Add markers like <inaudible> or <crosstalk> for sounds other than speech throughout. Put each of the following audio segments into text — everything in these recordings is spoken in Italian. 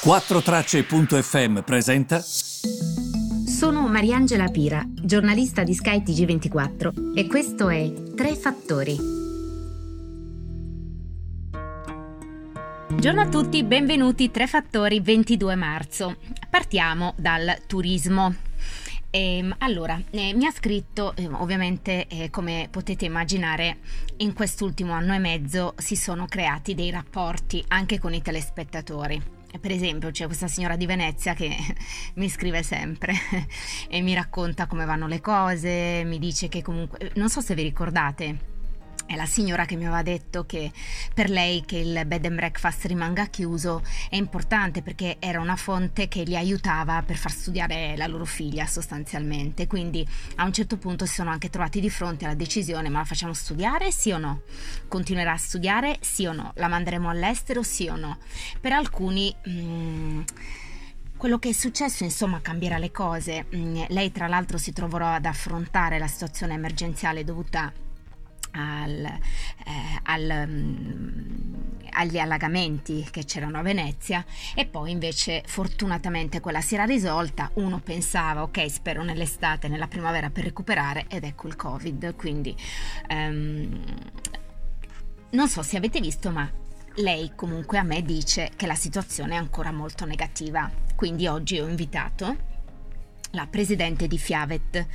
4Tracce.fm presenta. Sono Mariangela Pira, giornalista di Sky TG24 e questo è Tre Fattori. Buongiorno a tutti, benvenuti Tre Fattori 22 marzo. Partiamo dal turismo. Eh, allora, eh, mi ha scritto, eh, ovviamente eh, come potete immaginare, in quest'ultimo anno e mezzo si sono creati dei rapporti anche con i telespettatori. Per esempio c'è questa signora di Venezia che <laughs> mi scrive sempre <laughs> e mi racconta come vanno le cose, mi dice che comunque, non so se vi ricordate, è la signora che mi aveva detto che per lei che il bed and breakfast rimanga chiuso è importante perché era una fonte che li aiutava per far studiare la loro figlia sostanzialmente. Quindi a un certo punto si sono anche trovati di fronte alla decisione ma la facciamo studiare sì o no? Continuerà a studiare sì o no? La manderemo all'estero sì o no? Per alcuni... Mm, quello che è successo, insomma, cambierà le cose. Mm, lei, tra l'altro, si troverà ad affrontare la situazione emergenziale dovuta al, eh, al, um, agli allagamenti che c'erano a Venezia e poi invece fortunatamente quella si era risolta. Uno pensava ok spero nell'estate nella primavera per recuperare ed ecco il covid. Quindi um, non so se avete visto ma lei comunque a me dice che la situazione è ancora molto negativa. Quindi oggi ho invitato la presidente di Fiavet,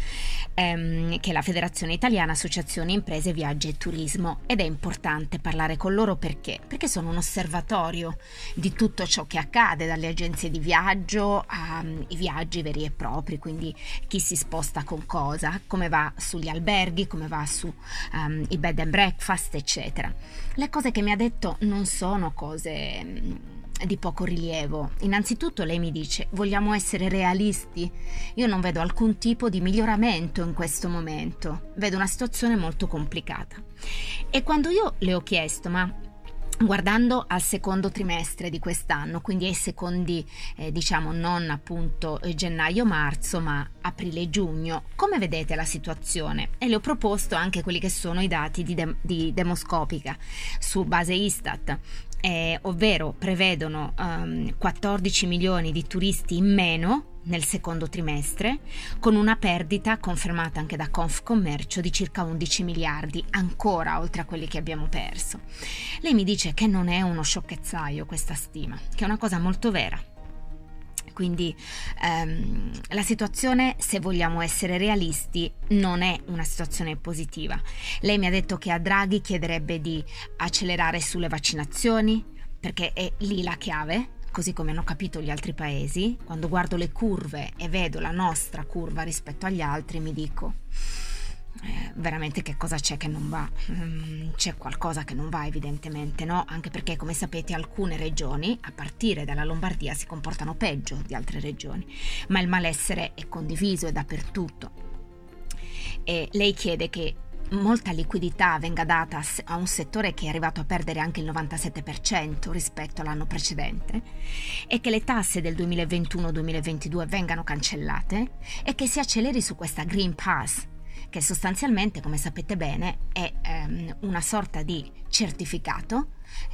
ehm, che è la Federazione Italiana Associazioni Imprese Viaggi e Turismo ed è importante parlare con loro perché? Perché sono un osservatorio di tutto ciò che accade, dalle agenzie di viaggio ai viaggi veri e propri, quindi chi si sposta con cosa, come va sugli alberghi, come va sui um, bed and breakfast, eccetera. Le cose che mi ha detto non sono cose di poco rilievo. Innanzitutto lei mi dice vogliamo essere realisti. Io non vedo alcun tipo di miglioramento in questo momento, vedo una situazione molto complicata. E quando io le ho chiesto ma Guardando al secondo trimestre di quest'anno, quindi ai secondi, eh, diciamo non appunto eh, gennaio-marzo, ma aprile-giugno, come vedete la situazione? E le ho proposto anche quelli che sono i dati di, de- di Demoscopica su base Istat, eh, ovvero prevedono um, 14 milioni di turisti in meno nel secondo trimestre, con una perdita confermata anche da Confcommercio di circa 11 miliardi, ancora oltre a quelli che abbiamo perso. Lei mi dice che non è uno sciocchezzaio questa stima, che è una cosa molto vera. Quindi ehm, la situazione, se vogliamo essere realisti, non è una situazione positiva. Lei mi ha detto che a Draghi chiederebbe di accelerare sulle vaccinazioni, perché è lì la chiave, così come hanno capito gli altri paesi, quando guardo le curve e vedo la nostra curva rispetto agli altri, mi dico eh, veramente che cosa c'è che non va? Mm, c'è qualcosa che non va evidentemente, no? Anche perché come sapete alcune regioni, a partire dalla Lombardia, si comportano peggio di altre regioni, ma il malessere è condiviso, è dappertutto. E lei chiede che molta liquidità venga data a un settore che è arrivato a perdere anche il 97% rispetto all'anno precedente e che le tasse del 2021-2022 vengano cancellate e che si acceleri su questa Green Pass che sostanzialmente, come sapete bene, è ehm, una sorta di certificato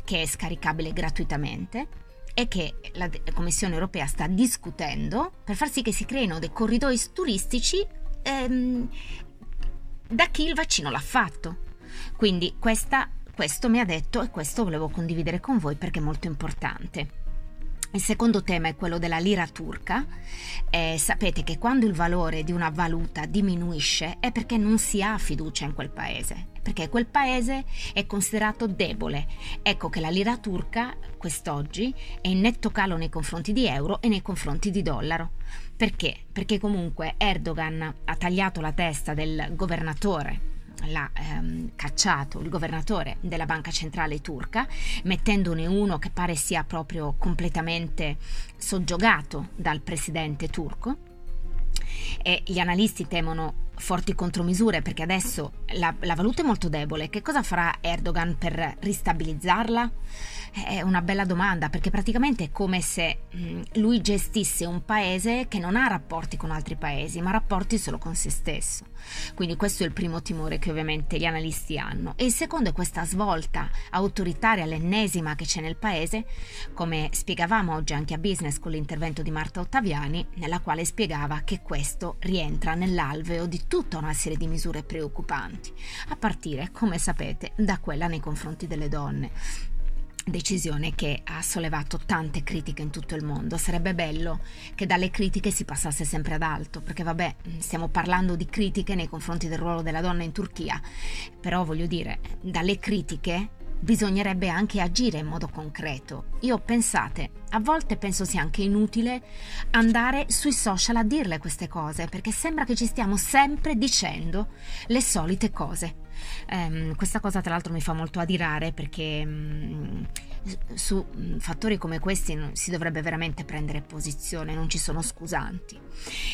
che è scaricabile gratuitamente e che la Commissione europea sta discutendo per far sì che si creino dei corridoi turistici ehm, da chi il vaccino l'ha fatto. Quindi questa, questo mi ha detto e questo volevo condividere con voi perché è molto importante. Il secondo tema è quello della lira turca. Eh, sapete che quando il valore di una valuta diminuisce è perché non si ha fiducia in quel paese, perché quel paese è considerato debole. Ecco che la lira turca quest'oggi è in netto calo nei confronti di euro e nei confronti di dollaro. Perché? Perché comunque Erdogan ha tagliato la testa del governatore l'ha ehm, cacciato il governatore della banca centrale turca, mettendone uno che pare sia proprio completamente soggiogato dal presidente turco. E gli analisti temono forti contromisure perché adesso la, la valuta è molto debole. Che cosa farà Erdogan per ristabilizzarla? È una bella domanda perché praticamente è come se mm, lui gestisse un paese che non ha rapporti con altri paesi, ma rapporti solo con se stesso. Quindi questo è il primo timore che ovviamente gli analisti hanno. E il secondo è questa svolta autoritaria, l'ennesima che c'è nel paese, come spiegavamo oggi anche a Business con l'intervento di Marta Ottaviani, nella quale spiegava che questo rientra nell'alveo di tutta una serie di misure preoccupanti, a partire, come sapete, da quella nei confronti delle donne decisione che ha sollevato tante critiche in tutto il mondo. Sarebbe bello che dalle critiche si passasse sempre ad alto, perché vabbè, stiamo parlando di critiche nei confronti del ruolo della donna in Turchia, però voglio dire, dalle critiche bisognerebbe anche agire in modo concreto. Io pensate, a volte penso sia anche inutile andare sui social a dirle queste cose, perché sembra che ci stiamo sempre dicendo le solite cose. Um, questa cosa tra l'altro mi fa molto adirare perché um, su mm, fattori come questi si dovrebbe veramente prendere posizione, non ci sono scusanti.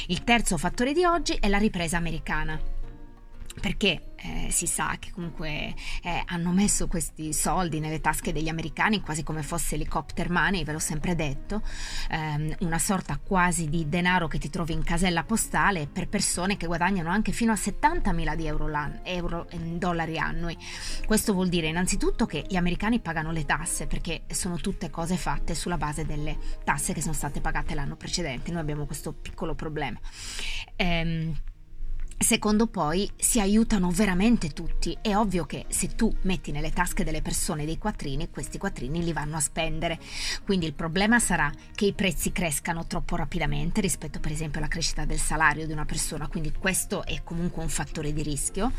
Il terzo fattore di oggi è la ripresa americana perché eh, si sa che comunque eh, hanno messo questi soldi nelle tasche degli americani quasi come fosse helicopter money, ve l'ho sempre detto, ehm, una sorta quasi di denaro che ti trovi in casella postale per persone che guadagnano anche fino a 70 mila di euro, euro dollari annui. Questo vuol dire innanzitutto che gli americani pagano le tasse perché sono tutte cose fatte sulla base delle tasse che sono state pagate l'anno precedente. Noi abbiamo questo piccolo problema. Ehm, Secondo poi si aiutano veramente tutti. È ovvio che se tu metti nelle tasche delle persone dei quattrini, questi quattrini li vanno a spendere. Quindi il problema sarà che i prezzi crescano troppo rapidamente rispetto per esempio alla crescita del salario di una persona, quindi questo è comunque un fattore di rischio.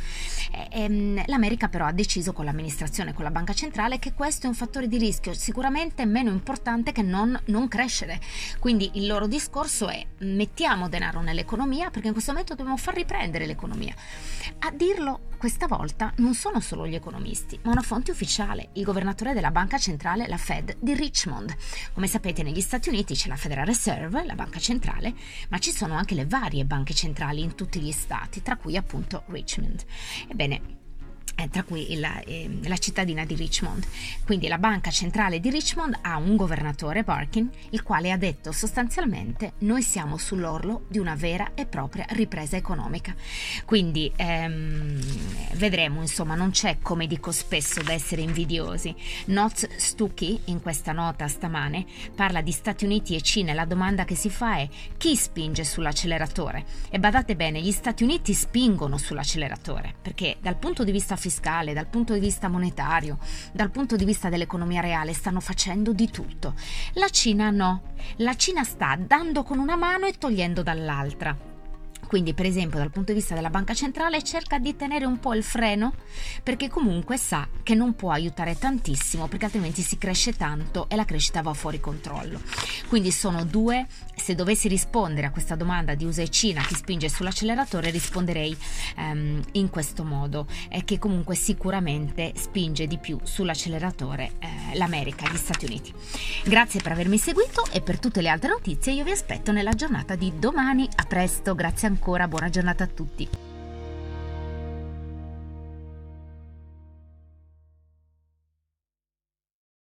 E, e, ehm, L'America però ha deciso con l'amministrazione, con la banca centrale, che questo è un fattore di rischio sicuramente meno importante che non, non crescere. Quindi il loro discorso è mettiamo denaro nell'economia perché in questo momento dobbiamo far riprendere riprendere l'economia. A dirlo questa volta non sono solo gli economisti, ma una fonte ufficiale, il governatore della banca centrale, la Fed di Richmond. Come sapete negli Stati Uniti c'è la Federal Reserve, la banca centrale, ma ci sono anche le varie banche centrali in tutti gli stati, tra cui appunto Richmond. Ebbene, tra cui il, eh, la cittadina di Richmond. Quindi la banca centrale di Richmond ha un governatore, Barkin, il quale ha detto sostanzialmente noi siamo sull'orlo di una vera e propria ripresa economica. Quindi ehm, vedremo, insomma, non c'è, come dico spesso, da essere invidiosi. Not Stucky, in questa nota stamane, parla di Stati Uniti e Cina e la domanda che si fa è chi spinge sull'acceleratore? E badate bene, gli Stati Uniti spingono sull'acceleratore, perché dal punto di vista fiscale, dal punto di vista monetario, dal punto di vista dell'economia reale, stanno facendo di tutto. La Cina no. La Cina sta dando con una mano e togliendo dall'altra. Quindi, per esempio, dal punto di vista della banca centrale, cerca di tenere un po' il freno perché comunque sa che non può aiutare tantissimo perché altrimenti si cresce tanto e la crescita va fuori controllo. Quindi sono due, se dovessi rispondere a questa domanda di USA e Cina, chi spinge sull'acceleratore, risponderei um, in questo modo, eh, che comunque sicuramente spinge di più sull'acceleratore eh, l'America, gli Stati Uniti. Grazie per avermi seguito e per tutte le altre notizie io vi aspetto nella giornata di domani. A presto, grazie ancora ancora, buona giornata a tutti.